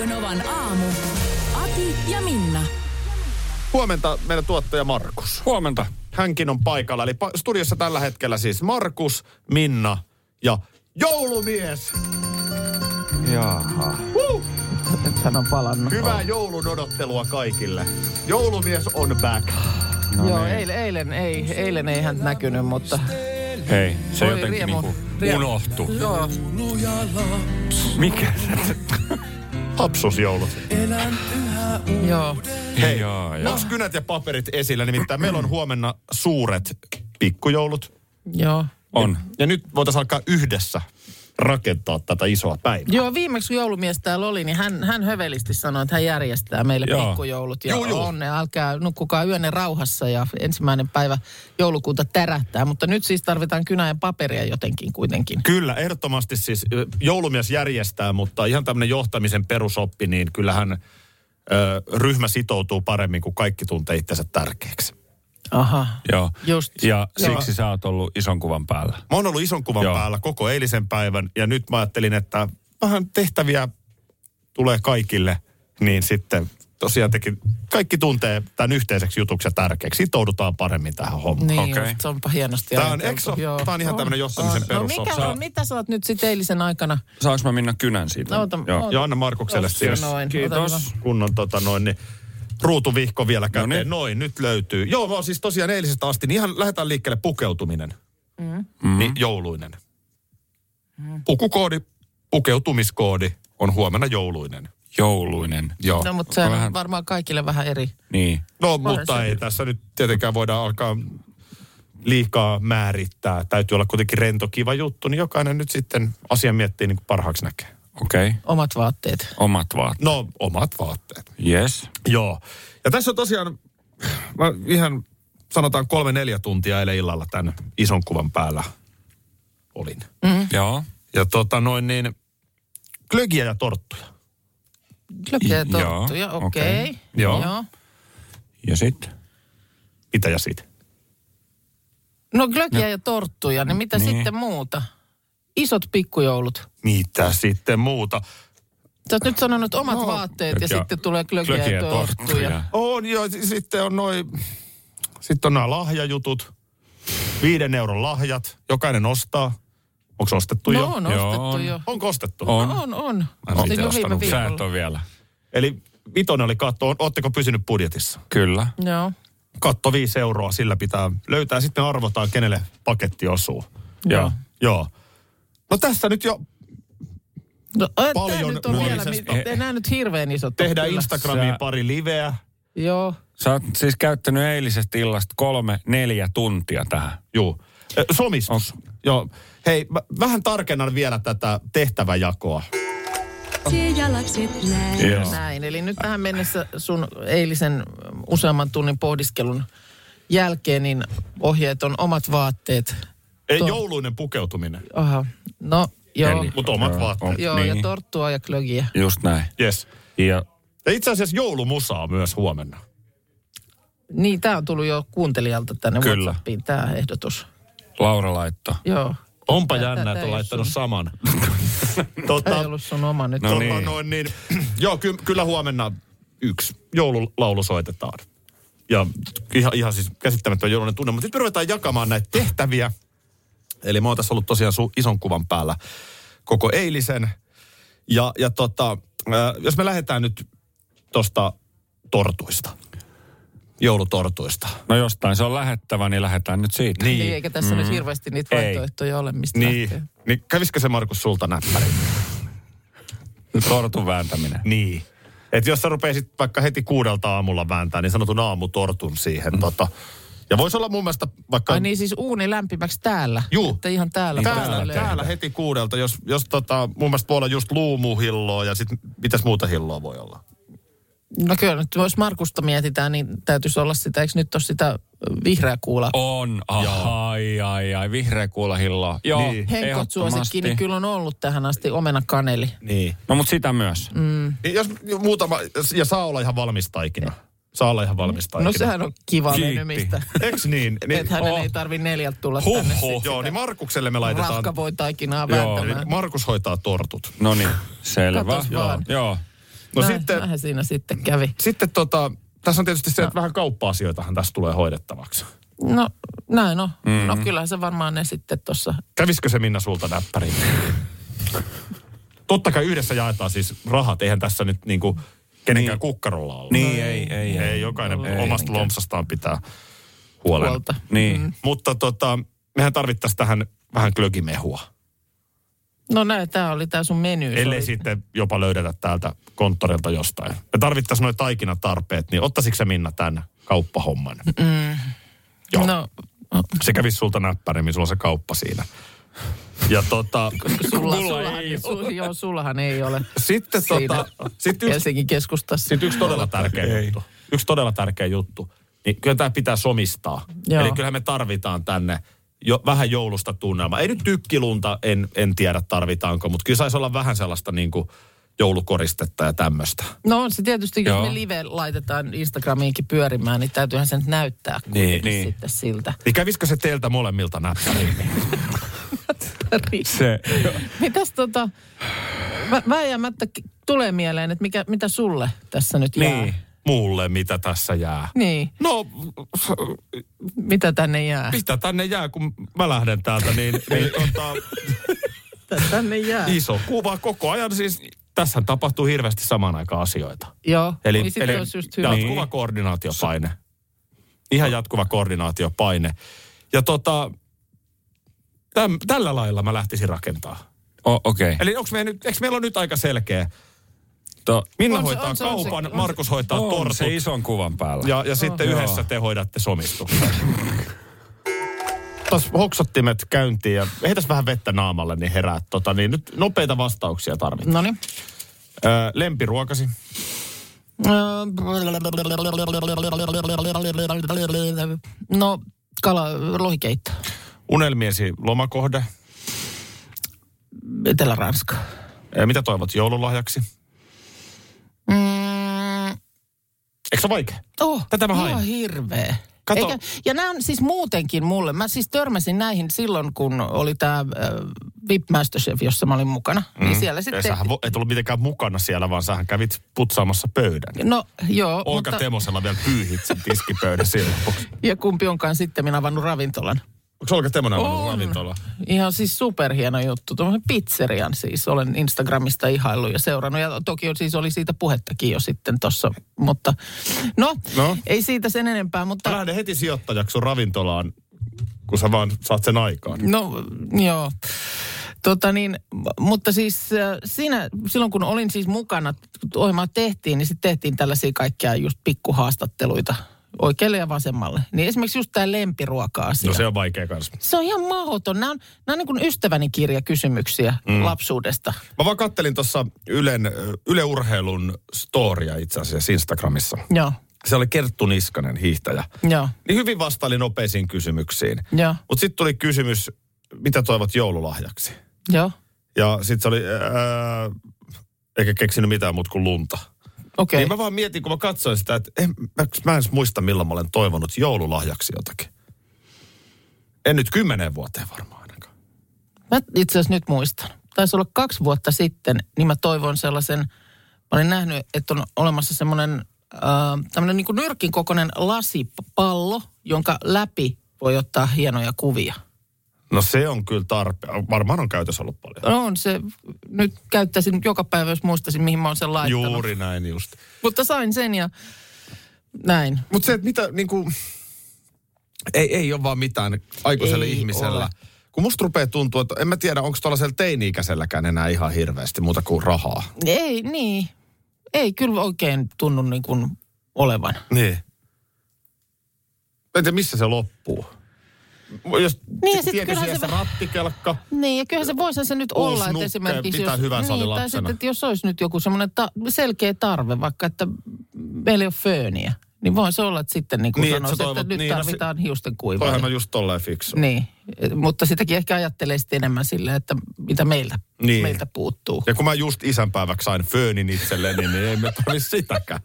Radio Novan aamu. Ati ja Minna. Huomenta meidän tuottaja Markus. Huomenta. Hänkin on paikalla. Eli pa- studiossa tällä hetkellä siis Markus, Minna ja joulumies. Jaha. Hän on palannut. Hyvää joulun odottelua kaikille. Joulumies on back. No Joo, niin. eilen, eilen, ei, eilen ei hän näkynyt, mutta Hei, se Oi, jotenkin riemu. niinku Riemu. unohtu. joo, Mikä se? Hapsusjoulut. joo. Hei, Joo, joo. onks kynät ja paperit esillä? Nimittäin meillä on huomenna suuret pikkujoulut. Joo. On. Ja nyt voitaisiin alkaa yhdessä rakentaa tätä isoa päivää. Joo, viimeksi kun joulumies täällä oli, niin hän, hän hövelisti sanoi, että hän järjestää meille Joo. pikkujoulut. Ja Joo, joo. on ne, älkää nukkukaa yönne rauhassa ja ensimmäinen päivä joulukuuta tärähtää. Mutta nyt siis tarvitaan kynää ja paperia jotenkin kuitenkin. Kyllä, ehdottomasti siis joulumies järjestää, mutta ihan tämmöinen johtamisen perusoppi, niin kyllähän ö, ryhmä sitoutuu paremmin, kun kaikki tuntee itsensä tärkeäksi. Aha. Joo. Just. Ja Joo. siksi sä oot ollut ison kuvan päällä. Mä oon ollut ison kuvan Joo. päällä koko eilisen päivän ja nyt mä ajattelin, että vähän tehtäviä tulee kaikille, niin sitten tosiaan teki, kaikki tuntee tämän yhteiseksi jutuksi ja tärkeäksi. Sitoudutaan paremmin tähän hommaan. Niin, Okei. just, se onpa hienosti Tää on- Joo. tää on ihan tämmönen johtamisen No perusoppi. mikä on, mitä sä oot nyt sitten eilisen aikana? Saanko mä minna kynän siitä? No, ota- Joo. ota. Ja anna Markukselle siis noin. Kiitos. kunnon tota noin, niin ruutuvihko vielä käteen. Noniin. Noin, nyt löytyy. Joo, mä oon siis tosiaan eilisestä asti, niin ihan lähdetään liikkeelle pukeutuminen. Mm. Niin jouluinen. Pukukoodi, pukeutumiskoodi on huomenna jouluinen. Jouluinen. Joo. No, mutta se on Vähän- varmaan kaikille vähän eri. Niin. No, mutta se- ei tässä nyt tietenkään voida alkaa liikaa määrittää. Täytyy olla kuitenkin rento, kiva juttu, niin jokainen nyt sitten asian miettii niin kuin parhaaksi näkee. Okei. Okay. Omat vaatteet. Omat vaat. No, omat vaatteet. Yes. Joo. Ja tässä on tosiaan, mä ihan sanotaan kolme neljä tuntia eilen illalla tämän ison kuvan päällä olin. Joo. Ja tota noin niin, klögiä ja torttuja. Klökiä ja torttuja, okei. okei. Joo. Joo. Ja sit? Mitä ja siitä? No glögiä ja torttuja, niin mitä Niin. sitten muuta? Isot pikkujoulut. Mitä sitten muuta? Sä oot nyt sanonut omat No, vaatteet ja glögiä- sitten tulee glögiä glögiä ja ja torttuja. On joo, sitten on noin, sitten on nämä lahjajutut. Viiden euron lahjat, jokainen ostaa. Onko ostettu No jo? on Joo, ostettu on. jo. Onko ostettu? On. No, on, on. en jo viime ostanut. Sä et ole vielä. Eli vitonen oli katto. Oletteko pysynyt budjetissa? Kyllä. Joo. Katto viisi euroa, sillä pitää löytää. Sitten me arvotaan, kenelle paketti osuu. Joo. Joo. No tässä nyt jo No, Paljon nyt on vielä, nuorisesta. mit- ei nämä nyt hirveän isot. tehdään kyllä. Instagramiin Sä- pari liveä. Joo. Sä oot siis käyttänyt eilisestä illasta kolme, neljä tuntia tähän. Juu. Ö, Somistus. Joo. Hei, mä vähän tarkennan vielä tätä tehtäväjakoa. Jalakset näin. Yes. Näin, eli nyt tähän mennessä sun eilisen useamman tunnin pohdiskelun jälkeen, niin ohjeet on omat vaatteet. Ei jouluinen pukeutuminen, Aha, no joo. Eli- mutta omat Joo, vaatteet. Joo, niin. ja torttua ja klögiä. Just näin. Yes. Ja Ja itse asiassa joulumusaa myös huomenna. Niin, tämä on tullut jo kuuntelijalta tänne Kyllä. WhatsAppiin, tämä ehdotus. Laura laitto. Joo. Onpa Tää- jännä, että on laittanut sun- saman. Tämä tota, ei ollut sun oma nyt. No tota niin. noin, niin, joo, ky, kyllä huomenna yksi joululaulu soitetaan. Ja ihan, ihan siis käsittämätön joulunen tunne. Mutta nyt me ruvetaan jakamaan näitä tehtäviä. Eli mä oon tässä ollut tosiaan su, ison kuvan päällä koko eilisen. Ja, ja tota, äh, jos me lähdetään nyt tosta tortuista, joulutortuista. No jostain se on lähettävä, niin lähdetään nyt siitä. Niin, eikä tässä nyt hirveästi niitä Ei. vaihtoehtoja ole, mistä Niin, lähtee. niin kävisikö se Markus sulta näppäri? Tortun vääntäminen. Niin. Että jos sä rupeisit vaikka heti kuudelta aamulla vääntää, niin sanotun aamutortun siihen. Mm. Tota, Ja voisi olla mun mielestä vaikka... Ai niin siis uuni lämpimäksi täällä? Juu. Että ihan täällä. Täällä, paistelee. täällä heti kuudelta, jos, jos tota, mun mielestä voi olla just luumuhilloa ja sitten mitäs muuta hilloa voi olla? No kyllä, nyt jos Markusta mietitään, niin täytyisi olla sitä, eikö nyt ole sitä vihreä kuula? On. Ai, ai, ai. Vihreä kuulahillo. Joo, Niin. Henkot suosikki, niin kyllä on ollut tähän asti omena kaneli. Niin. No mutta sitä myös. Mm. niin jos muutama, ja saa olla ihan valmis taikina. Saa olla ihan valmis taikina. No sehän on kiva Kiitti. menymistä. Eks niin? niin Että hänen Oh. ei tarvi neljältä tulla Huh, tänne huh. sit Joo, niin Markukselle me laitetaan... rahkavoitaikinaa Joo, vääntämään. Niin Markus hoitaa tortut. No niin, selvä. Katos vaan. Joo. No Näin- sitten, näinhän siinä sitten kävi. sitten tota, tässä on tietysti se, että vähän kauppa-asioitahan tässä tulee hoidettavaksi. No näin on. Mm-hmm. No kyllähän se varmaan ne sitten tuossa. Kävisikö se Minna sulta näppäriin? Totta kai yhdessä jaetaan siis rahat. Eihän tässä nyt niinku kenenkään Niin. kukkarolla olla. Niin, ei, ei, ei. Ei, jokainen Ei. omasta lompsastaan pitää huolen. Huolta. Niin. Mutta tota, mehän tarvittaisiin tähän vähän glögimehua. No näin, tämä oli tämä sun meny. Se Ellei oli- sitten jopa löydetä täältä konttorilta jostain. Me tarvittaisiin noin taikinatarpeet, niin ottaisitko se Minna tämän kauppahomman? Joo. No, Se kävisi sulta näppärimmin, sulla on se kauppa siinä. Ja tota, sulla, sullahan, ei su, joo, sullahan ei ole sitten siinä tota, sitten yksi, Helsingin keskustassa. sitten yksi todella tärkeä Ei. juttu. Yksi todella tärkeä juttu. Niin kyllä tämä pitää somistaa. Joo. Eli kyllähän me tarvitaan tänne jo, vähän joulusta tunnelmaa. Ei nyt tykkilunta, en, en tiedä tarvitaanko, mutta kyllä saisi olla vähän sellaista niin kuin joulukoristetta ja tämmöistä. No on se tietysti, jos Joo. me live laitetaan Instagramiinkin pyörimään, niin täytyyhän sen näyttää Niin, niin. sitten siltä. Niin kävisikö se teiltä molemmilta näppäriin? Se, Mitäs tota, vä- vääjäämättä tulee mieleen, että mikä, mitä sulle tässä nyt jää? niin. Mulle, mitä tässä jää? Niin, No, mitä tänne jää? mitä tänne jää, kun mä lähden täältä, niin, niin tota, Mitä tänne jää? iso kuva koko ajan. Siis tässä tapahtuu hirveästi samaan aikaan asioita. Joo, Eli, niin eli olisi just hyvä. jatkuva koordinaatiopaine. Ihan jatkuva koordinaatiopaine. Ja tota, täm, tällä lailla mä lähtisin rakentaa. O- okei. Eli onko me nyt, eikö meillä on nyt aika selkeä? To- Minna On se- hoitaa on se- on se- kaupan, on se- Markus hoitaa On tortut. se ison kuvan päällä. Ja, ja sitten Joo. yhdessä te hoidatte somistuksen. Taas hoksottimet käyntiin ja heitäs vähän vettä naamalle, niin herää. Tota, niin nyt nopeita vastauksia tarvitaan. No niin. Öö, lempiruokasi. No, kala, lohikeitto. Unelmiesi lomakohde. Etelä-Ranska. Mitä toivot joululahjaksi? Mm, Eikö se ole vaikea? oh, Tätä mä hain. Ihan hirveä. Kato. Eikä, ja nämä on siis muutenkin mulle. Mä siis törmäsin näihin silloin, kun oli tämä äh, VIP Masterchef, jossa mä olin mukana. Mm. Niin siellä sitten... sähän vo- et ollut mitenkään mukana siellä, vaan sähän kävit putsaamassa pöydän. No joo, Olka mutta, Temosella vielä pyyhit sen tiskipöydän silloin. ja kumpi onkaan sitten minä avannut ravintolan. Avannut On. ravintola? Ihan siis superhieno juttu. Tuommoisen pizzerian siis olen Instagramista ihaillut ja seurannut. Ja toki siis oli siitä puhettakin jo sitten tuossa. Mutta no, No. ei siitä sen enempää. Mutta lähden heti sijoittajaksi sun ravintolaan, kun sä vaan saat sen aikaan. no, joo. Tota niin, mutta siis äh, siinä, silloin kun olin siis mukana, kun ohjelmaa tehtiin, niin sitten tehtiin tällaisia kaikkia just pikkuhaastatteluita oikealle ja vasemmalle. Niin esimerkiksi just tämä lempiruoka-asia. No se on vaikea kanssa. Se on ihan mahdoton. Nämä on, nämä on niin kuin ystäväni kirjakysymyksiä mm. lapsuudesta. Mä vaan kattelin tuossa Ylen, Yle Urheilun storia itse asiassa Instagramissa. Joo, Se oli Kerttu Niskanen, hiihtäjä. joo, Niin hyvin vastaili nopeisiin kysymyksiin. joo, Mutta sitten tuli kysymys, mitä toivot joululahjaksi? joo. Ja sitten se oli, ää, eikä keksinyt mitään muuta kuin lunta. Okei. Niin mä vaan mietin, kun mä katsoin sitä, että en, mä, mä en edes muista, milloin mä olen toivonut joululahjaksi jotakin. En nyt kymmenen vuoteen varmaan ainakaan. Mä itse asiassa nyt muistan. Taisi olla kaksi vuotta sitten, niin mä toivon sellaisen, mä olin nähnyt, että on olemassa semmoinen äh, tämmöinen niin nyrkin kokoinen lasipallo, jonka läpi voi ottaa hienoja kuvia. No se on kyllä tarpeen. Varmaan on käytössä ollut paljon. No on se, nyt käyttäisin joka päivä, jos muistaisin, mihin mä oon sen laittanut. Juuri näin just. Mutta sain sen ja näin. Mutta se, että mitä niinku, ei, ei ole vaan mitään aikuiselle Ei ihmisellä. ole. Kun musta rupeaa tuntua, että en mä tiedä, onko tuollaisella teini-ikäiselläkään enää ihan hirveästi muuta kuin rahaa. Ei, niin. Ei kyllä oikein tunnu niin kuin olevan. Niin. en tiedä, missä se loppuu. Jos Niin, ja sit tiedätkö kyllähän se- rattikelkka, Niin, ja kyllähän se voisi se nyt olla, että esimerkiksi jos, oli niin, tai lapsena. sitten, että jos olisi nyt joku semmoinen ta- selkeä tarve, vaikka että meillä ei ole fööniä, niin voi se olla, että sitten niin kuin Niin, että sanoisi, että, toivot- nyt niin, no se- tarvitaan hiusten toihan kuivaa. on just tolleen fiksu. Niin, mutta sitäkin ehkä ajattelee sitten enemmän silleen, että mitä meiltä, Niin. meiltä puuttuu. Ja kun mä just isänpäiväksi sain föönin itselleni, niin ei me tarvitse sitäkään.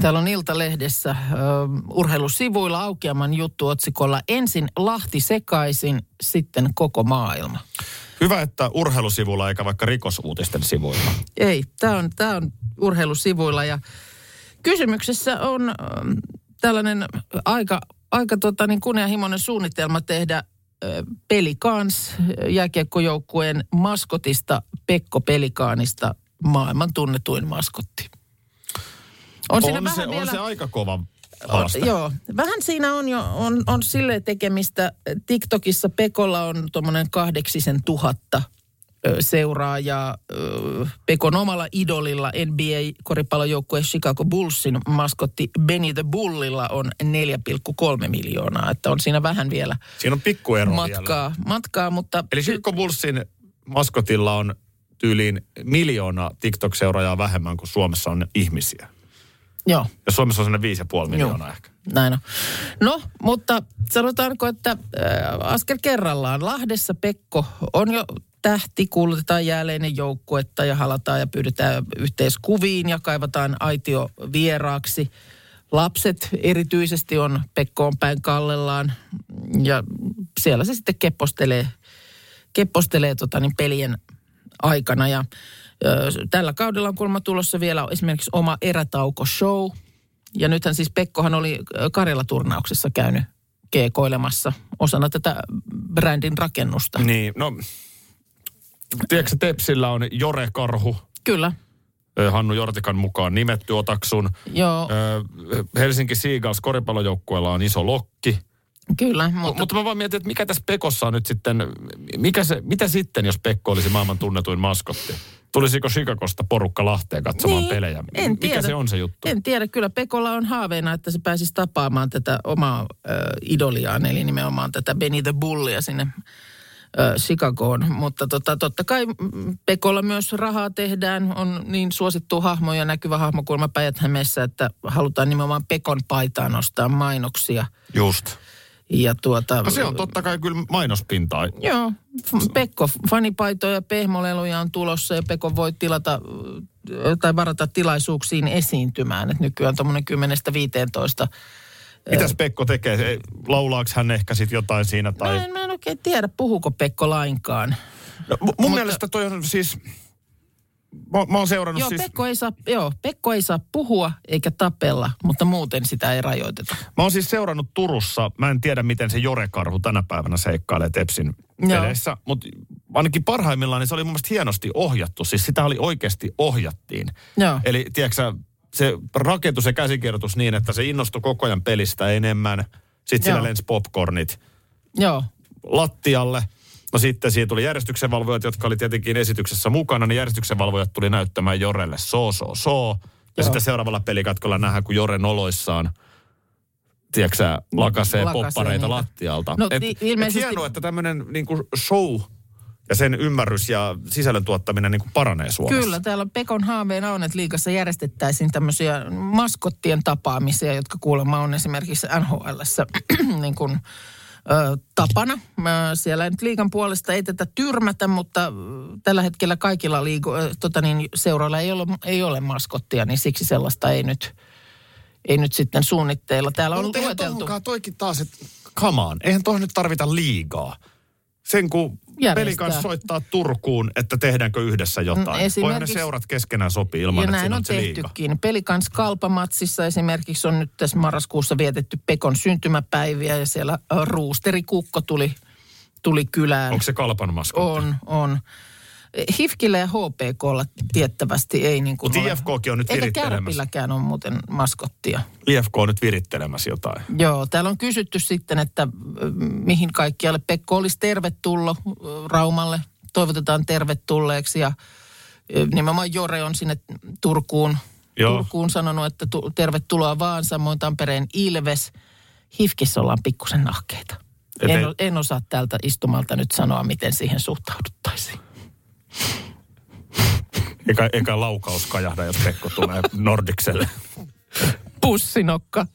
Täällä on Iltalehdessä ö, urheilusivuilla aukeaman juttu otsikolla Ensin Lahti sekaisin, sitten koko maailma. Hyvä, että urheilusivulla eikä vaikka rikosuutisten sivuilla. Ei, tämä on, tää on urheilusivuilla ja kysymyksessä on ähm, tällainen aika, aika tota, niin kunnianhimoinen suunnitelma tehdä ö, Pelikans jääkiekkojoukkueen maskotista Pekko Pelikaanista maailman tunnetuin maskotti. On, siinä On vähän se, vielä... on se aika kova haaste. Joo, vähän siinä on jo, on, on sille tekemistä. TikTokissa Pekolla on tuommoinen kahdeksisen tuhatta seuraajaa. Pekon omalla idolilla NBA-koripallojoukkue Chicago Bullsin maskotti Benny the Bullilla on 4,3 miljoonaa. Että on siinä vähän vielä Siinä on pikkuero vielä. matkaa, matkaa mutta... Eli Chicago Bullsin maskotilla on tyyliin miljoona TikTok-seuraajaa vähemmän kuin Suomessa on ihmisiä. Joo. Ja Suomessa on sinne 5,5 miljoonaa ehkä. Näin on. No, mutta sanotaanko, että äh, askel kerrallaan. Lahdessa Pekko on jo tähti, kuulutetaan jälleinen joukkuetta ja halataan ja pyydetään yhteiskuviin ja kaivataan aitio vieraaksi. Lapset erityisesti on Pekkoon päin kallellaan ja siellä se sitten keppostelee, keppostelee tota niin pelien aikana. Ja tällä kaudella on kuulemma tulossa vielä esimerkiksi oma erätauko-show. Ja nythän siis Pekkohan oli Karjala-turnauksessa käynyt keekoilemassa osana tätä brändin rakennusta. Niin, no... Tiedätkö, Tepsillä on Jore Karhu, Kyllä, Hannu Jortikan mukaan nimetty otaksun. joo, Helsinki Seagulls koripallojoukkueella on iso lokki. kyllä. Mutta, Mutta, mutta mä vaan mietin, että mikä tässä Pekossa on nyt sitten, mikä se, mitä sitten, jos Pekko olisi maailman tunnetuin maskotti? Tulisiko Chicagosta porukka Lahteen katsomaan Niin, pelejä? en mikä tiedä. se on se juttu? en tiedä, kyllä Pekolla on haaveena, että se pääsisi tapaamaan tätä omaa ö, idoliaan, eli nimenomaan tätä Benny the Bullia sinne Chicagoon. Mutta tota, totta kai Pekolla myös rahaa tehdään, on niin suosittu hahmo ja näkyvä hahmo kuulemma päijät että halutaan nimenomaan Pekon paitaan nostaa mainoksia. Just. Ja tuota, No se on totta kai kyllä mainospintaa. Joo, Pekko, fanipaitoja ja pehmoleluja on tulossa ja Pekko voi tilata tai varata tilaisuuksiin esiintymään. Et nykyään tuommoinen 10-15. Mitäs Pekko tekee? Laulaako hän ehkä sitten jotain siinä? Tai... Mä en, mä en oikein tiedä, puhuuko Pekko lainkaan. No, mu- mun Mutta- mielestä toi on siis... Mä, mä oon seurannut Joo, siis... Pekko ei, saa, joo, Pekko ei saa puhua eikä tapella, mutta muuten sitä ei rajoiteta. Mä oon siis seurannut Turussa, mä en tiedä miten se Jore-karhu tänä päivänä seikkailee Tepsin peleissä, mutta ainakin parhaimmillaan niin se oli mun mielestä hienosti ohjattu. Siis sitä oli oikeasti ohjattiin. Joo. Eli tiedätkö se rakentui se käsikirjoitus niin, että se innostui koko ajan pelistä enemmän. Sitten Joo. lensi popcornit Joo, lattialle. No sitten siitä tuli järjestyksenvalvojat, jotka oli tietenkin esityksessä mukana, niin järjestyksenvalvojat tuli näyttämään Jorelle so, so, so. Ja Joo. sitten seuraavalla pelikatkolla nähdään, kun Jore noloissaan tiedätkö lakasee Lakasee poppareita niitä. lattialta. No, et, et ilmeisesti- hienoa, että tämmöinen niin show ja sen ymmärrys ja sisällön tuottaminen niin kuin paranee Suomessa. Kyllä, täällä Pekon haaveena on, että liikassa järjestettäisiin tämmöisiä maskottien tapaamisia, jotka kuulemma on esimerkiksi NHLssä niin kuin, tapana. Mä siellä ei nyt liikan puolesta ei tätä tyrmätä, mutta tällä hetkellä kaikilla liigo, tota niin, seuroilla ei ole, ei ole maskottia, niin siksi sellaista ei nyt, ei nyt sitten suunnitteilla. Täällä on Mutta eihän lueteltu. toikin taas, että come on, eihän tuohon nyt tarvita liigaa. Sen kun Järjestää. peli kanssa soittaa Turkuun, että tehdäänkö yhdessä jotain. Mm, Voihan ne esimerkiksi- seurat keskenään sopii ilman, ja että näin on on se liiga. tehtykin. Pelikans Kalpamatsissa esimerkiksi on nyt tässä marraskuussa vietetty Pekon syntymäpäiviä ja siellä ö, ruusterikukko tuli, tuli kylään. Onko se kalpan maskotti? On, on. Hifkillä ja HPKlla tiettävästi ei niin kuin Mut ole. IFKkin on nyt Eikä virittelemässä. Kärpilläkään on muuten maskottia. IFK on nyt virittelemässä jotain. Joo, täällä on kysytty sitten, että ö, mihin kaikkialle Pekko olisi tervetullut ö, Raumalle. Toivotetaan tervetulleeksi ja ö, nimenomaan Jore on sinne Turkuun, Joo. Turkuun sanonut, että tu, tervetuloa vaan. Samoin Tampereen Ilves hifkissä ollaan pikkusen nahkeita. En, en osaa täältä istumalta nyt sanoa, miten siihen suhtauduttaisiin. Eka, eka laukaus kajahda, jos Pekko tulee Nordikselle. Pussinokka.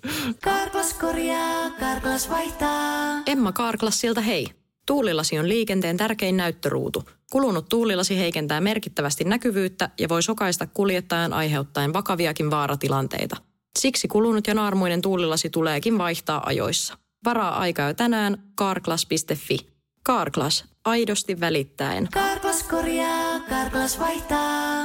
Karklas korjaa, Karklas vaihtaa. Emma Karklassilta hei. Tuulilasi on liikenteen tärkein näyttöruutu. Kulunut tuulilasi heikentää merkittävästi näkyvyyttä ja voi sokaista kuljettajan aiheuttaen vakaviakin vaaratilanteita. Siksi kulunut ja naarmuinen tuulilasi tuleekin vaihtaa ajoissa. Varaa aikaa jo tänään karklas.fi. Karklas, aidosti välittäen. Karklas korjaa, Karklas vaihtaa.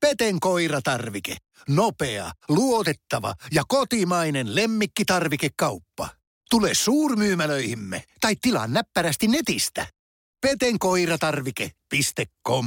Peten koiratarvike. Nopea, luotettava ja kotimainen lemmikkitarvikekauppa. Tule suurmyymälöihimme tai tilaa näppärästi netistä. petenkoiratarvike.com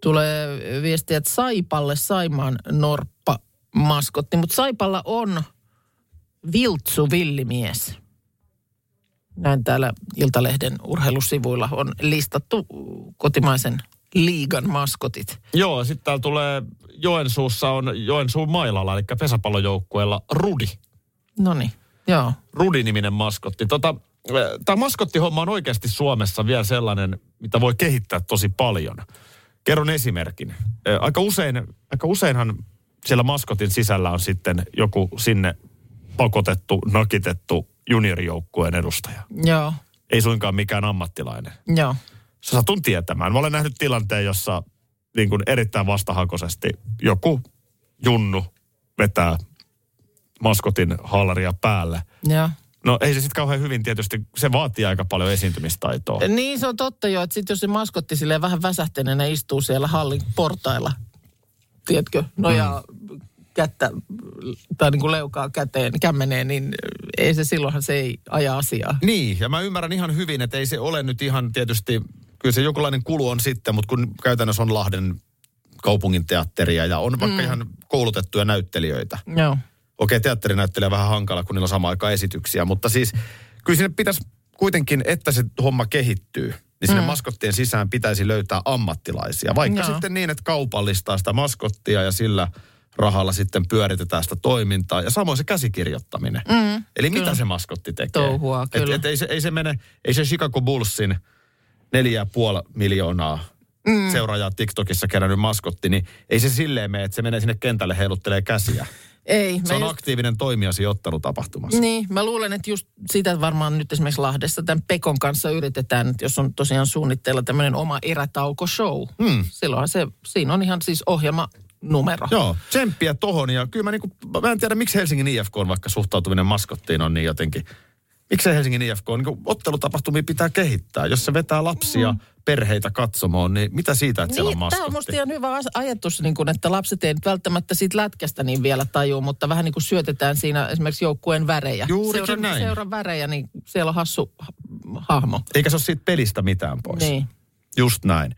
tulee viestiä, että Saipalle Saimaan Norppa maskotti. Mutta Saipalla on Viltsu villimies. Näin täällä Iltalehden urheilusivuilla on listattu kotimaisen liigan maskotit. Joo, sitten täällä tulee Joensuussa on Joensuun mailalla, eli pesäpallojoukkueella Rudi. No niin, joo. Rudi-niminen maskotti. Tota, tämä maskottihomma on oikeasti Suomessa vielä sellainen, mitä voi kehittää tosi paljon. Kerron esimerkin. Aika, usein, aika useinhan siellä maskotin sisällä on sitten joku sinne pakotettu, nakitettu juniorijoukkueen edustaja. Joo, Ei suinkaan mikään ammattilainen. joo. Sä satun tietämään. Mä olen nähnyt tilanteen, jossa niin kuin erittäin vastahakoisesti joku junnu vetää maskotin haalaria päälle. Joo. No ei se sitten kauhean hyvin tietysti, se vaatii aika paljon esiintymistaitoa. Niin se on totta jo, että sit jos se maskotti silleen vähän väsähtäneenä istuu siellä hallin portailla, tiedätkö, nojaa Mm. kättä tai niin kuin leukaa käteen, kämmeneen, niin ei se silloinhan se ei aja asiaa. Niin, ja mä ymmärrän ihan hyvin, että ei se ole nyt ihan tietysti, kyllä se jonkunlainen kulu on sitten, mutta kun käytännössä on Lahden kaupungin teatteria ja on vaikka mm. ihan koulutettuja näyttelijöitä. Joo. Okei, teatterinäyttelijä on vähän hankala, kun niillä on samaan aikaan esityksiä, mutta siis kyllä sinne pitäisi kuitenkin, että se homma kehittyy, niin sinne mm. maskottien sisään pitäisi löytää ammattilaisia. Vaikka Joo. sitten niin, että kaupallistaa sitä maskottia ja sillä rahalla sitten pyöritetään sitä toimintaa. Ja samoin se käsikirjoittaminen. Mm, Eli mitä se maskotti tekee? Touhua, et, kyllä. et ei, se, ei se mene, ei se Chicago Bullsin neljä puoli miljoonaa mm. seuraajaa TikTokissa kerännyt maskotti, niin ei se silleen mene, että se menee sinne kentälle heiluttelee käsiä. Ei, Se on just- aktiivinen toimija siinä ottelutapahtumassa. Niin, mä luulen, että just sitä varmaan nyt esimerkiksi Lahdessa tämän Pekon kanssa yritetään, että jos on tosiaan suunnitteilla tämmöinen oma erätauko-show. Mm. Silloinhan se, siinä on ihan siis ohjelma numero. Joo, tsemppiä tohon ja kyllä mä, niinku, mä en tiedä miksi Helsingin IFK on vaikka suhtautuminen maskottiin on niin jotenkin. Miksei Helsingin IFK niin ottelutapahtumia pitää kehittää. Jos se vetää lapsia, mm. perheitä katsomaan, niin mitä siitä, että siellä on Niin, tämä on maskotti? musta ihan hyvä ajatus, niin kun, että lapset ei nyt välttämättä siitä lätkästä niin vielä tajuu, mutta vähän niin kuin syötetään siinä esimerkiksi joukkueen värejä. Juurikin seuran, näin. Seuran värejä, niin siellä on hassu ha- hahmo. Eikä se ole siitä pelistä mitään pois. Niin. Just näin.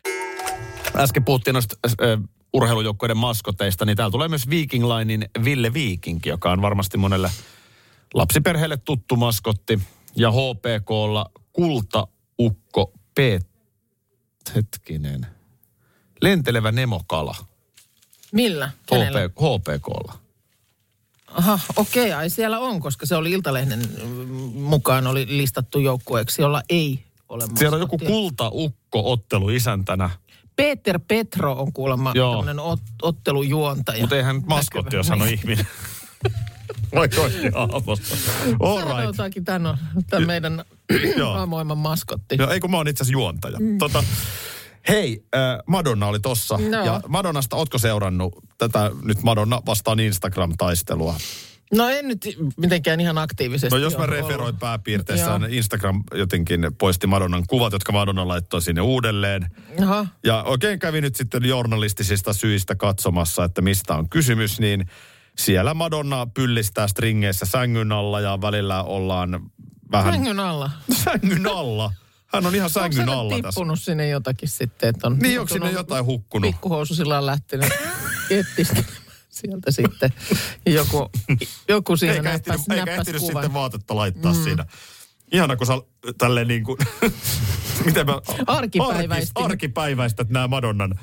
Äsken puhuttiin noista äh, urheilujoukkueiden maskoteista, niin täällä tulee myös Viking Linein Ville Viking, joka on varmasti monelle lapsiperheelle tuttu maskotti. Ja HPKlla Kultaukko P. Hetkinen. Lentelevä nemokala. Millä? Kenellä? HP, HPKlla. Aha, okei, ai siellä on, koska se oli Iltalehden mm, mukaan oli listattu joukkueeksi, jolla ei ole Siellä on joku maskottia. kultaukko ottelu isäntänä, Peter Petro on kuulemma ot, ottelujuontaja. mutta eihän ole sanonut ihminen. Vaikka olisi aamusta. All right. Sanotaankin, tämän on tämän meidän Joo. aamuoiman maskotti. Joo, ei kun mä oon itse asiassa juontaja. Mm. Tota, hei, äh, Madonna oli tossa. No. Ja Madonnasta, ootko seurannut tätä nyt Madonna vastaan Instagram-taistelua? No en nyt mitenkään ihan aktiivisesti. No jos mä referoin ollut. pääpiirteissään, Joo. Instagram jotenkin poisti Madonnan kuvat, jotka Madonna laittoi sinne uudelleen. Aha. Ja oikein kävi nyt sitten journalistisista syistä katsomassa, että mistä on kysymys, niin siellä Madonna pyllistää stringeissä sängyn alla ja välillä ollaan vähän Sängyn alla. sängyn alla. Hän on ihan Onko sängyn se alla tässä. tippunut sinne jotakin sitten? Että on Niin, onko sinne jotain hukkunut? Pikkuhousu sillä on lähtenyt sieltä sitten. Joku, joku siinä Eikä näppäs, ehtinyt, eikä näppäs ehtinyt kuvan. sitten vaatetta laittaa mm. siinä. Ihana, kun sä tälleen niin kuin, miten mä... Arkipäiväistin. Arkis, arkipäiväistät nämä Madonnan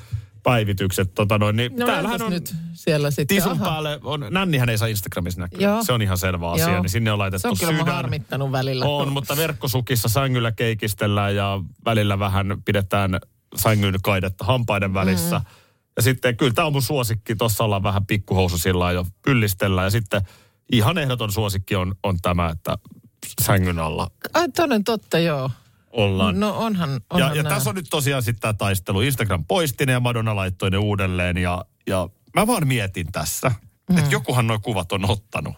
päivitykset. Tota noin, niin No täällähän on nyt siellä sitten. tisun Aha. päälle, on, nännihän ei saa Instagramissa näkyä. Joo. Se on ihan selvä asia, Joo. niin sinne on laitettu Se on kyllä sydän. harmittanut välillä. On, mutta verkkosukissa sängyllä keikistellään ja välillä vähän pidetään sängyn kaidetta hampaiden välissä. Mm. Ja sitten kyllä tämä on mun suosikki. Tuossa ollaan vähän pikkuhousu sillä jo pyllistellään. Ja sitten ihan ehdoton suosikki on, on tämä, että sängyn alla Ai toden totta, joo. Ollaan. No onhan, onhan ja, ja tässä on nyt tosiaan sitten tämä taistelu. Instagram poisti ne ja Madonna laittoi ne uudelleen. Ja, ja mä vaan mietin tässä, mm. että jokuhan nuo kuvat on ottanut.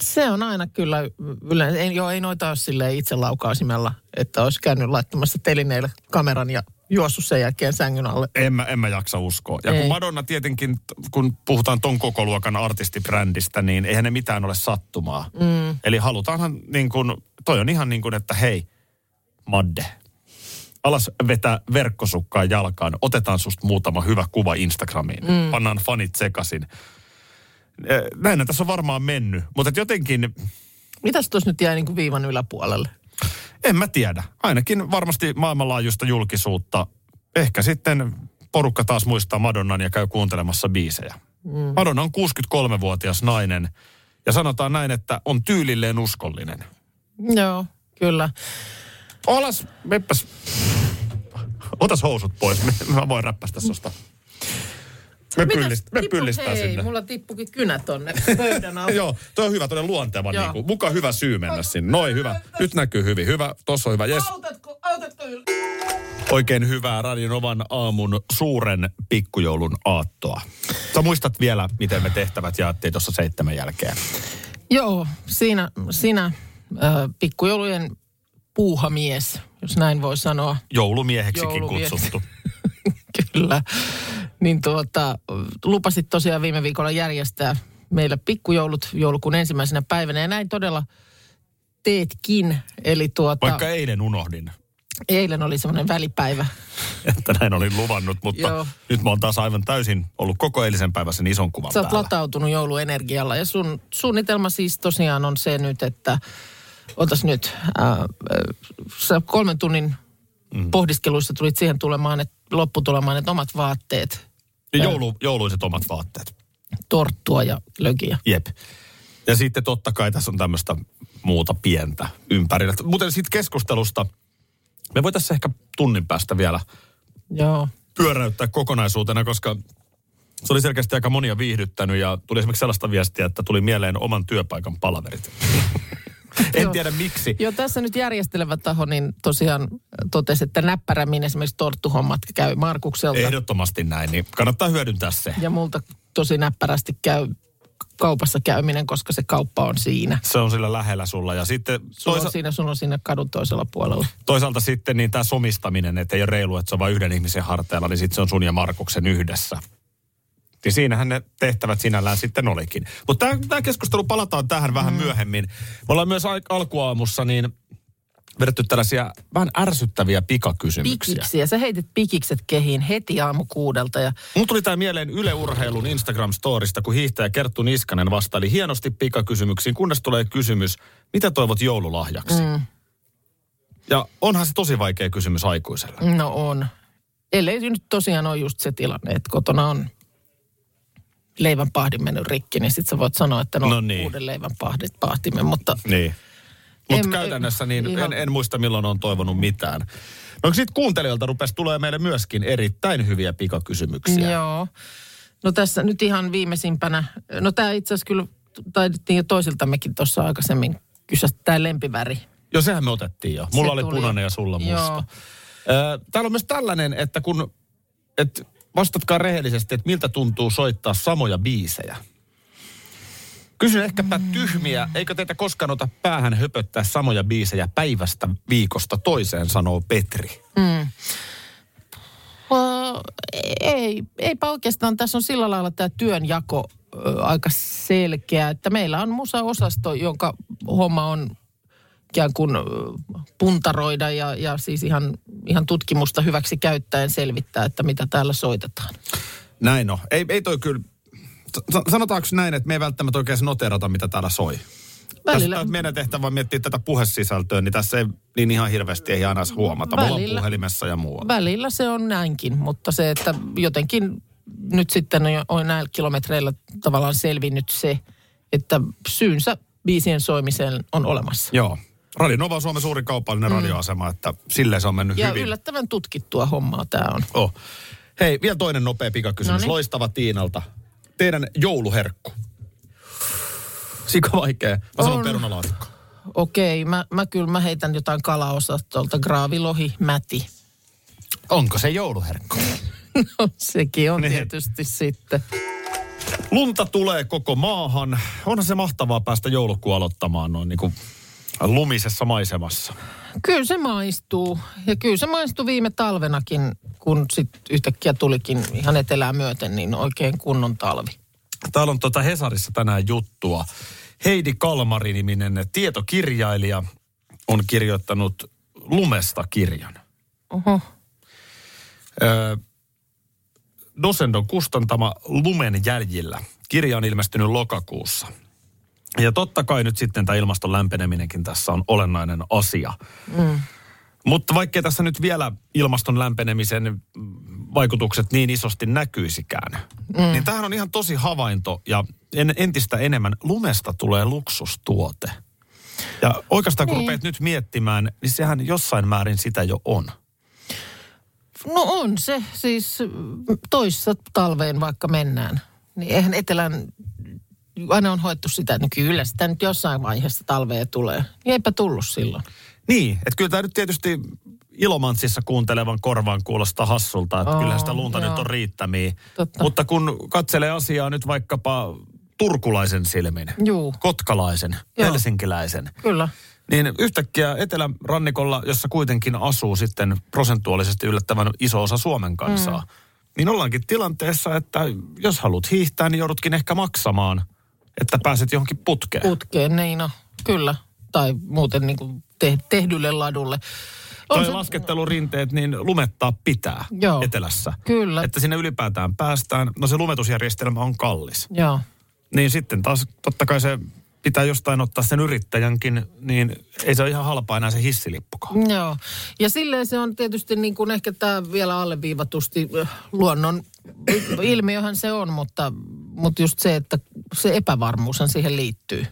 Se on aina kyllä yleensä. Ei, joo, ei noita ole silleen itse laukaisimella, että olisi käynyt laittamassa telineille kameran ja juossut sen jälkeen sängyn alle. En mä, en mä jaksa uskoa. Ja Ei. kun Madonna tietenkin, kun puhutaan ton koko luokan artistibrändistä, niin eihän ne mitään ole sattumaa. Mm. Eli halutaanhan niin kuin, toi on ihan niin kuin, että hei, Madde, alas vetää verkkosukkaan jalkaan, otetaan susta muutama hyvä kuva Instagramiin, mm. pannaan fanit sekasin. Näin tässä on varmaan mennyt, mutta jotenkin, Mitäs tuossa nyt jäi niin kuin viivan yläpuolelle? en mä tiedä. Ainakin varmasti maailmanlaajuista julkisuutta. Ehkä sitten porukka taas muistaa Madonnan ja käy kuuntelemassa biisejä. Mm. Madonna on 63-vuotias nainen ja sanotaan näin, että on tyylilleen uskollinen. Joo, kyllä. Alas, meppäs. Otas housut pois, mä voin räppästä susta. Me, Mitäs pyllist, me tippu- pyllistää hei, sinne. mulla tippukin kynä tonne pöydän alle. Joo, toi on hyvä, toinen luonteva. Joo. Niin kuin, muka hyvä syy mennä sinne. Noin, hyvä. Nyt näkyy hyvin. Hyvä, tossa on hyvä. Yes. Autatko, autatko yl- Oikein hyvää Radionovan aamun suuren pikkujoulun aattoa. Sä muistat vielä, miten me tehtävät jaettiin tuossa seitsemän jälkeen. Joo, siinä, siinä äh, pikkujoulujen puuhamies, jos näin voi sanoa. Joulumieheksikin Joulumies. kutsuttu. Kyllä. Niin tuota, lupasit tosiaan viime viikolla järjestää meillä pikkujoulut joulukuun ensimmäisenä päivänä. Ja näin todella teetkin. Eli tuota, Vaikka eilen unohdin, eilen oli semmoinen välipäivä. että näin olin luvannut, mutta Joo. nyt mä oon taas aivan täysin ollut koko eilisen päivän sen ison kuvan Sä oot päällä. latautunut jouluenergialla ja sun suunnitelma siis tosiaan on se nyt, että otas nyt, sä kolmen tunnin mm. pohdiskeluissa tulit siihen tulemaan, että lopputulemaan, että omat vaatteet, Ja Joulu, jouluiset omat vaatteet. torttua ja lökiä. Jep. Ja sitten totta kai tässä on tämmöistä muuta pientä ympärillä. Muuten siitä keskustelusta, me voitaisiin ehkä tunnin päästä vielä Joo. pyöräyttää kokonaisuutena, koska se oli selkeästi aika monia viihdyttänyt ja tuli esimerkiksi sellaista viestiä, että tuli mieleen oman työpaikan palaverit. en tiedä miksi. Joo, tässä nyt järjestelevä taho niin tosiaan totesi, että näppärämmin esimerkiksi torttuhommat käy Markukselta. Ehdottomasti näin, niin kannattaa hyödyntää se. Ja multa tosi näppärästi käy kaupassa käyminen, koska se kauppa on siinä. Se on sillä lähellä sulla. Ja sitten Sulla toisa- on siinä, sun on siinä kadun toisella puolella. toisaalta sitten niin tämä somistaminen, että ei ole reilu, että se on vain yhden ihmisen harteilla, niin sitten se on sun ja Markuksen yhdessä. Niin siinähän ne tehtävät sinällään sitten olikin. Mutta tämä keskustelu palataan tähän vähän myöhemmin. Me ollaan myös al- alkuaamussa niin vedetty tällaisia vähän ärsyttäviä pikakysymyksiä. Pikiksi, ja sä heitit pikikset kehiin heti aamu kuudelta. Ja Mulla tuli tämä mieleen Yle Urheilun Instagram-storista, kun hiihtäjä Kerttu Niskanen vastaili hienosti pikakysymyksiin, kunnes tulee kysymys, mitä toivot joululahjaksi? Mm. Ja onhan se tosi vaikea kysymys aikuiselle. no on. Ellei nyt tosiaan ole just se tilanne, että kotona on leivän pahdin mennyt rikki, niin sit sä voit sanoa, että no, No niin. uuden leivän pahdit, pahtimen. Mutta Niin. Mutta käytännössä niin ihan- en, en muista milloin on toivonut mitään. No sitten kuuntelijoilta rupesi tulee meille myöskin erittäin hyviä pikakysymyksiä. Joo. No tässä nyt ihan viimeisimpänä, no tämä itse asiassa kyllä taidettiin jo toisiltammekin tuossa aikaisemmin kysyä tämä lempiväri. Jo sehän me otettiin jo. Mulla Se oli tuli. punainen ja sulla musta. Joo. Täällä on myös tällainen, että kun, et vastatkaa rehellisesti, että miltä tuntuu soittaa samoja biisejä. Kysyn ehkäpä tyhmiä, eikö teitä koskaan ota päähän höpöttää samoja biisejä päivästä viikosta toiseen, sanoo Petri. Uh, ei, eipä oikeastaan. Tässä on sillä lailla tämä työnjako ö, aika selkeä, että meillä on musaosasto, jonka homma on ikään kuin puntaroida ja, ja siis ihan, ihan tutkimusta hyväksi käyttäen selvittää, että mitä täällä soitetaan. Näin on. Ei, ei toi kyllä, sa- sanotaanko näin, että me ei välttämättä oikein noterata, mitä täällä soi. Välillä, Tässä meidän tehtävä on miettiä tätä puhesisältöä, niin tässä ei niin ihan hirveästi ei aina huomata. Mulla on Välillä. puhelimessa ja muualla. välillä se on näinkin, mutta se, että jotenkin nyt sitten on näillä kilometreillä tavallaan selvinnyt se, että syynsä biisien soimiseen on olemassa. Joo. Radio Nova on Suomen suurin kaupallinen mm. radioasema, että silleen se on mennyt Ja hyvin. yllättävän tutkittua hommaa tämä on. Oh. Hei, vielä toinen nopea pikakysymys. Noniin. Loistava Tiinalta. Teidän jouluherkku. Sika vaikea. Mä sanon On. perunalaatikko. Okei, mä, mä kyllä mä heitän jotain kalaosastolta, graavilohi, mäti. Onko se jouluherkku? No sekin on Niin. tietysti sitten. Lunta tulee koko maahan. Onhan se mahtavaa päästä joulukuun aloittamaan noin niin kuin lumisessa maisemassa. Kyllä se maistuu. Ja kyllä se maistuu viime talvenakin, kun sitten yhtäkkiä tulikin ihan etelää myöten, niin oikein kunnon talvi. Täällä on tuota Hesarissa tänään juttua. Heidi Kalmari-niminen tietokirjailija on kirjoittanut Lumesta kirjan. Oho. Öö, Dosendon kustantama Lumen jäljillä. Kirja on ilmestynyt lokakuussa. Ja totta kai nyt sitten tämä ilmaston lämpeneminenkin tässä on olennainen asia. Mm. Mutta vaikkei tässä nyt vielä ilmaston lämpenemisen vaikutukset niin isosti näkyisikään, mm. niin tämähän on ihan tosi havainto ja en, entistä enemmän lumesta tulee luksustuote. Ja oikeastaan kun Niin. rupeat nyt miettimään, niin sehän jossain määrin sitä jo on. No on se, siis toissa talveen vaikka mennään. Niin eihän etelän, aina on hoettu sitä, että no kyllä sitä nyt jossain vaiheessa talvea tulee. Niin eipä tullut silloin. Niin, että kyllä tämä nyt tietysti Ilomantsissa kuuntelevan korvaan kuulostaa hassulta, että Oo, kyllä sitä lunta joo. nyt on riittämiä. Totta. Mutta kun katselee asiaa nyt vaikkapa turkulaisen silmin, Juu, kotkalaisen, Joo. helsinkiläisen, kyllä. niin yhtäkkiä etelärannikolla, jossa kuitenkin asuu sitten prosentuaalisesti yllättävän iso osa Suomen kansaa, mm. niin ollaankin tilanteessa, että jos haluat hiihtää, niin joudutkin ehkä maksamaan, että pääset johonkin putkeen. Putkeen, niin no, kyllä. Tai muuten niin kuin te, tehdylle ladulle. On Toi se- laskettelurinteet, niin lumettaa pitää Joo. etelässä. Kyllä. Että sinne ylipäätään päästään. No se lumetusjärjestelmä on kallis. Joo. Niin sitten taas totta kai se pitää jostain ottaa sen yrittäjänkin, niin ei se ole ihan halpaa enää se hissilippukaan. Joo. Ja silleen se on tietysti niin kuin ehkä tämä vielä alleviivatusti äh, luonnon ilmiöhän se on, mutta, mutta just se, että se epävarmuushan siihen liittyy.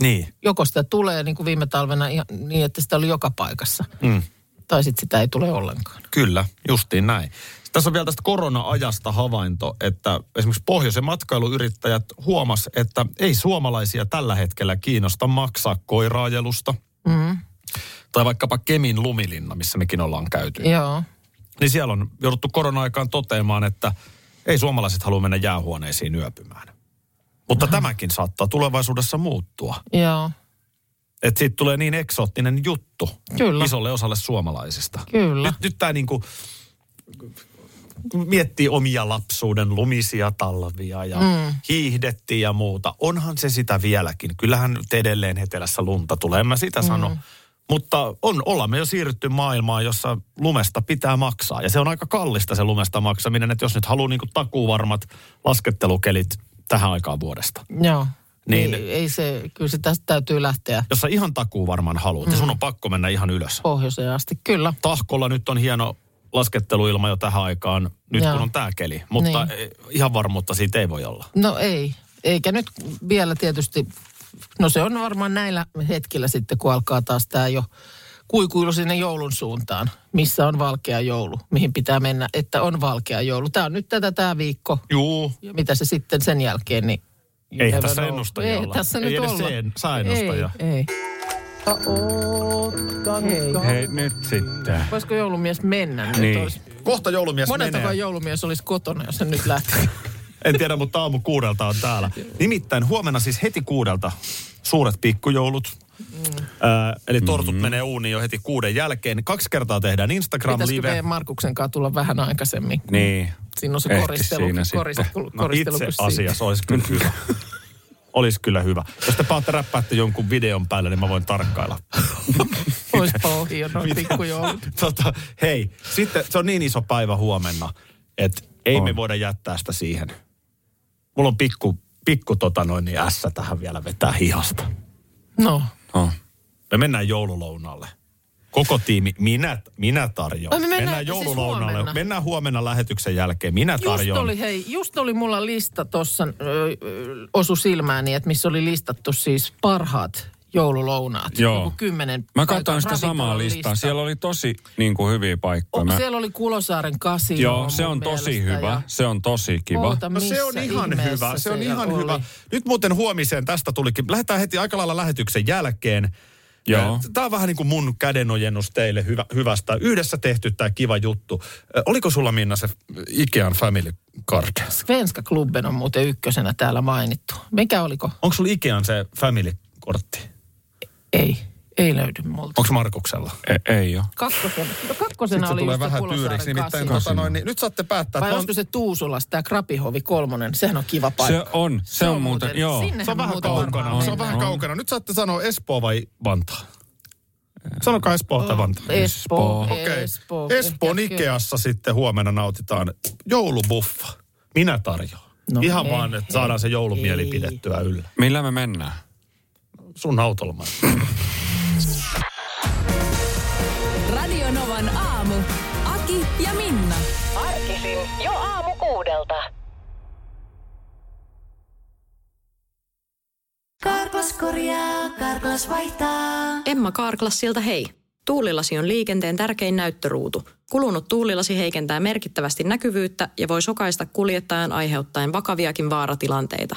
Niin. Joko sitä tulee niin kuin viime talvena ihan niin, että sitä oli joka paikassa. Mm. Tai sitten sitä ei tule ollenkaan. Kyllä, justiin näin. Tässä on vielä tästä korona-ajasta havainto, että esimerkiksi pohjoisen matkailuyrittäjät huomas, että ei suomalaisia tällä hetkellä kiinnosta maksaa koiraajelusta. Mm. Tai vaikkapa Kemin lumilinna, missä mekin ollaan käyty. Joo. Niin siellä on jouduttu korona-aikaan toteamaan, että ei suomalaiset halua mennä jäähuoneisiin yöpymään. Mutta tämäkin saattaa tulevaisuudessa muuttua. Joo. Että siitä tulee niin eksoottinen juttu Kyllä. isolle osalle suomalaisista. Kyllä. Nyt, nyt tämä niinku, miettii omia lapsuuden lumisia talvia ja mm. hiihdettiin ja muuta. Onhan se sitä vieläkin. Kyllähän edelleen etelässä lunta tulee, en mä sitä mm. sano. Mutta on, ollaan me jo siirrytty maailmaan, jossa lumesta pitää maksaa. Ja se on aika kallista se lumesta maksaminen, että jos nyt haluaa niinku takuuvarmat laskettelukelit tähän aikaan vuodesta. Joo. Niin- Ei, ei se, kyllä se tästä täytyy lähteä Jos sä ihan takuuvarman haluat, mm. ja sun on pakko mennä ihan ylös. pohjoiseen asti. Kyllä. Tahkolla nyt on hieno lasketteluilma jo tähän aikaan, nyt Joo. kun on tämä keli. Mutta Niin. niin. ihan varmuutta siitä ei voi olla. No ei. Eikä nyt vielä tietysti, no se on varmaan näillä hetkillä sitten, kun alkaa taas tämä jo kuikuilu sinne joulun suuntaan. Missä on valkea joulu, mihin pitää mennä, että on valkea joulu. Tämä on nyt tätä tämä viikko. Juu, Ja mitä se sitten sen jälkeen, niin... never tässä know. ennustajia Ei olla. tässä Ei nyt edes olla. se en- saa ennustajaa. Ei, ei. Hei. Hei nyt sitten. Voisiko joulumies mennä nyt? Niin. Olisi- kohta joulumies Moneltakaan menee. joulumies olisi kotona, jos se nyt lähtee. En tiedä, mutta aamu kuudelta on täällä. Nimittäin huomenna siis heti kuudelta suuret pikkujoulut. Mm. Äh, eli tortut mm. menee uuniin jo heti kuuden jälkeen. Kaksi kertaa tehdään Pitäisikö Instagram-live. meidän Markuksen kanssa tulla vähän aikaisemmin? Niin. Siinä on se Ehkä koristelu, siinä sitten. koristelu, No koristelu itse asiassa olisi kyllä hyvä. olisi kyllä hyvä. Jos te paatte räppäätte jonkun videon päälle, niin mä voin tarkkailla. Oispa noin pikkujoulut. tota, hei, sitten se on niin iso päivä huomenna, että ei On. me voida jättää sitä siihen. Mulla on pikku, pikku tota noin, niin ässä tähän vielä vetää hihasta. No. Oh. Me mennään joululounaalle. Koko tiimi, minä, minä tarjoan. Me mennään- siis joululounaalle. huomenna? mennään huomenna lähetyksen jälkeen. Minä Just tarjoan. oli, hei, just oli mulla lista tuossa, osu silmääni, että missä oli listattu siis parhaat joululounaat. Joo. Joku kymmenen Mä katsoin sitä samaa listaa. lista. Siellä oli tosi niin kuin, hyviä paikkoja. Oh, Mä... Siellä oli Kulosaaren kasino Joo, se on tosi mielestä, hyvä. ja- Se on tosi kiva. Oota, No se on ihan hyvä, se on se ihan oli? hyvä. Nyt muuten huomiseen tästä tulikin. Lähdetään heti aika lailla lähetyksen jälkeen. Joo. Tämä on vähän niin kuin mun kädenojennus teille hyvä, hyvästä. Yhdessä tehty tämä kiva juttu. Ö, Oliko sulla Minna se Ikean Family Card? Svenska Klubben on muuten ykkösenä täällä mainittu. Mikä oliko? Onko sulla Ikean se Family-kortti? Ei, ei löydy multa. Onko Markuksella? E- ei ole. Kakkosena, no Sitten kakkosena se oli tulee se vähän tyyriksi. Nimittäin tota noin, niin nyt saatte päättää. Vai olisiko se Tuusulas, tämä Krapihovi kolmonen? Sehän on kiva paikka. Se on, se, on muuten, joo. Sinnehän Se on vähän muuten kaukana. Se on vähän kaukana. Nyt saatte sanoa Espoo vai Vantaa. Sanokaa Espoo tai Vantaa. Espoo, Okei. Espoo. Espoon Ikeassa sitten huomenna nautitaan joulubuffa. Minä tarjoan. No Ihan ei, vaan, että ei, saadaan se joulumieli ei. pidettyä yllä. Millä me mennään? Sun autolla. Radio Novan aamu. Aki ja Minna. Arkisin jo aamu kuudelta. Karklas korjaa, Karklas vaihtaa. Emma Karklassilta hei. Tuulilasi on liikenteen tärkein näyttöruutu. Kulunut tuulilasi heikentää merkittävästi näkyvyyttä ja voi sokaista kuljettajan aiheuttaen vakaviakin vaaratilanteita.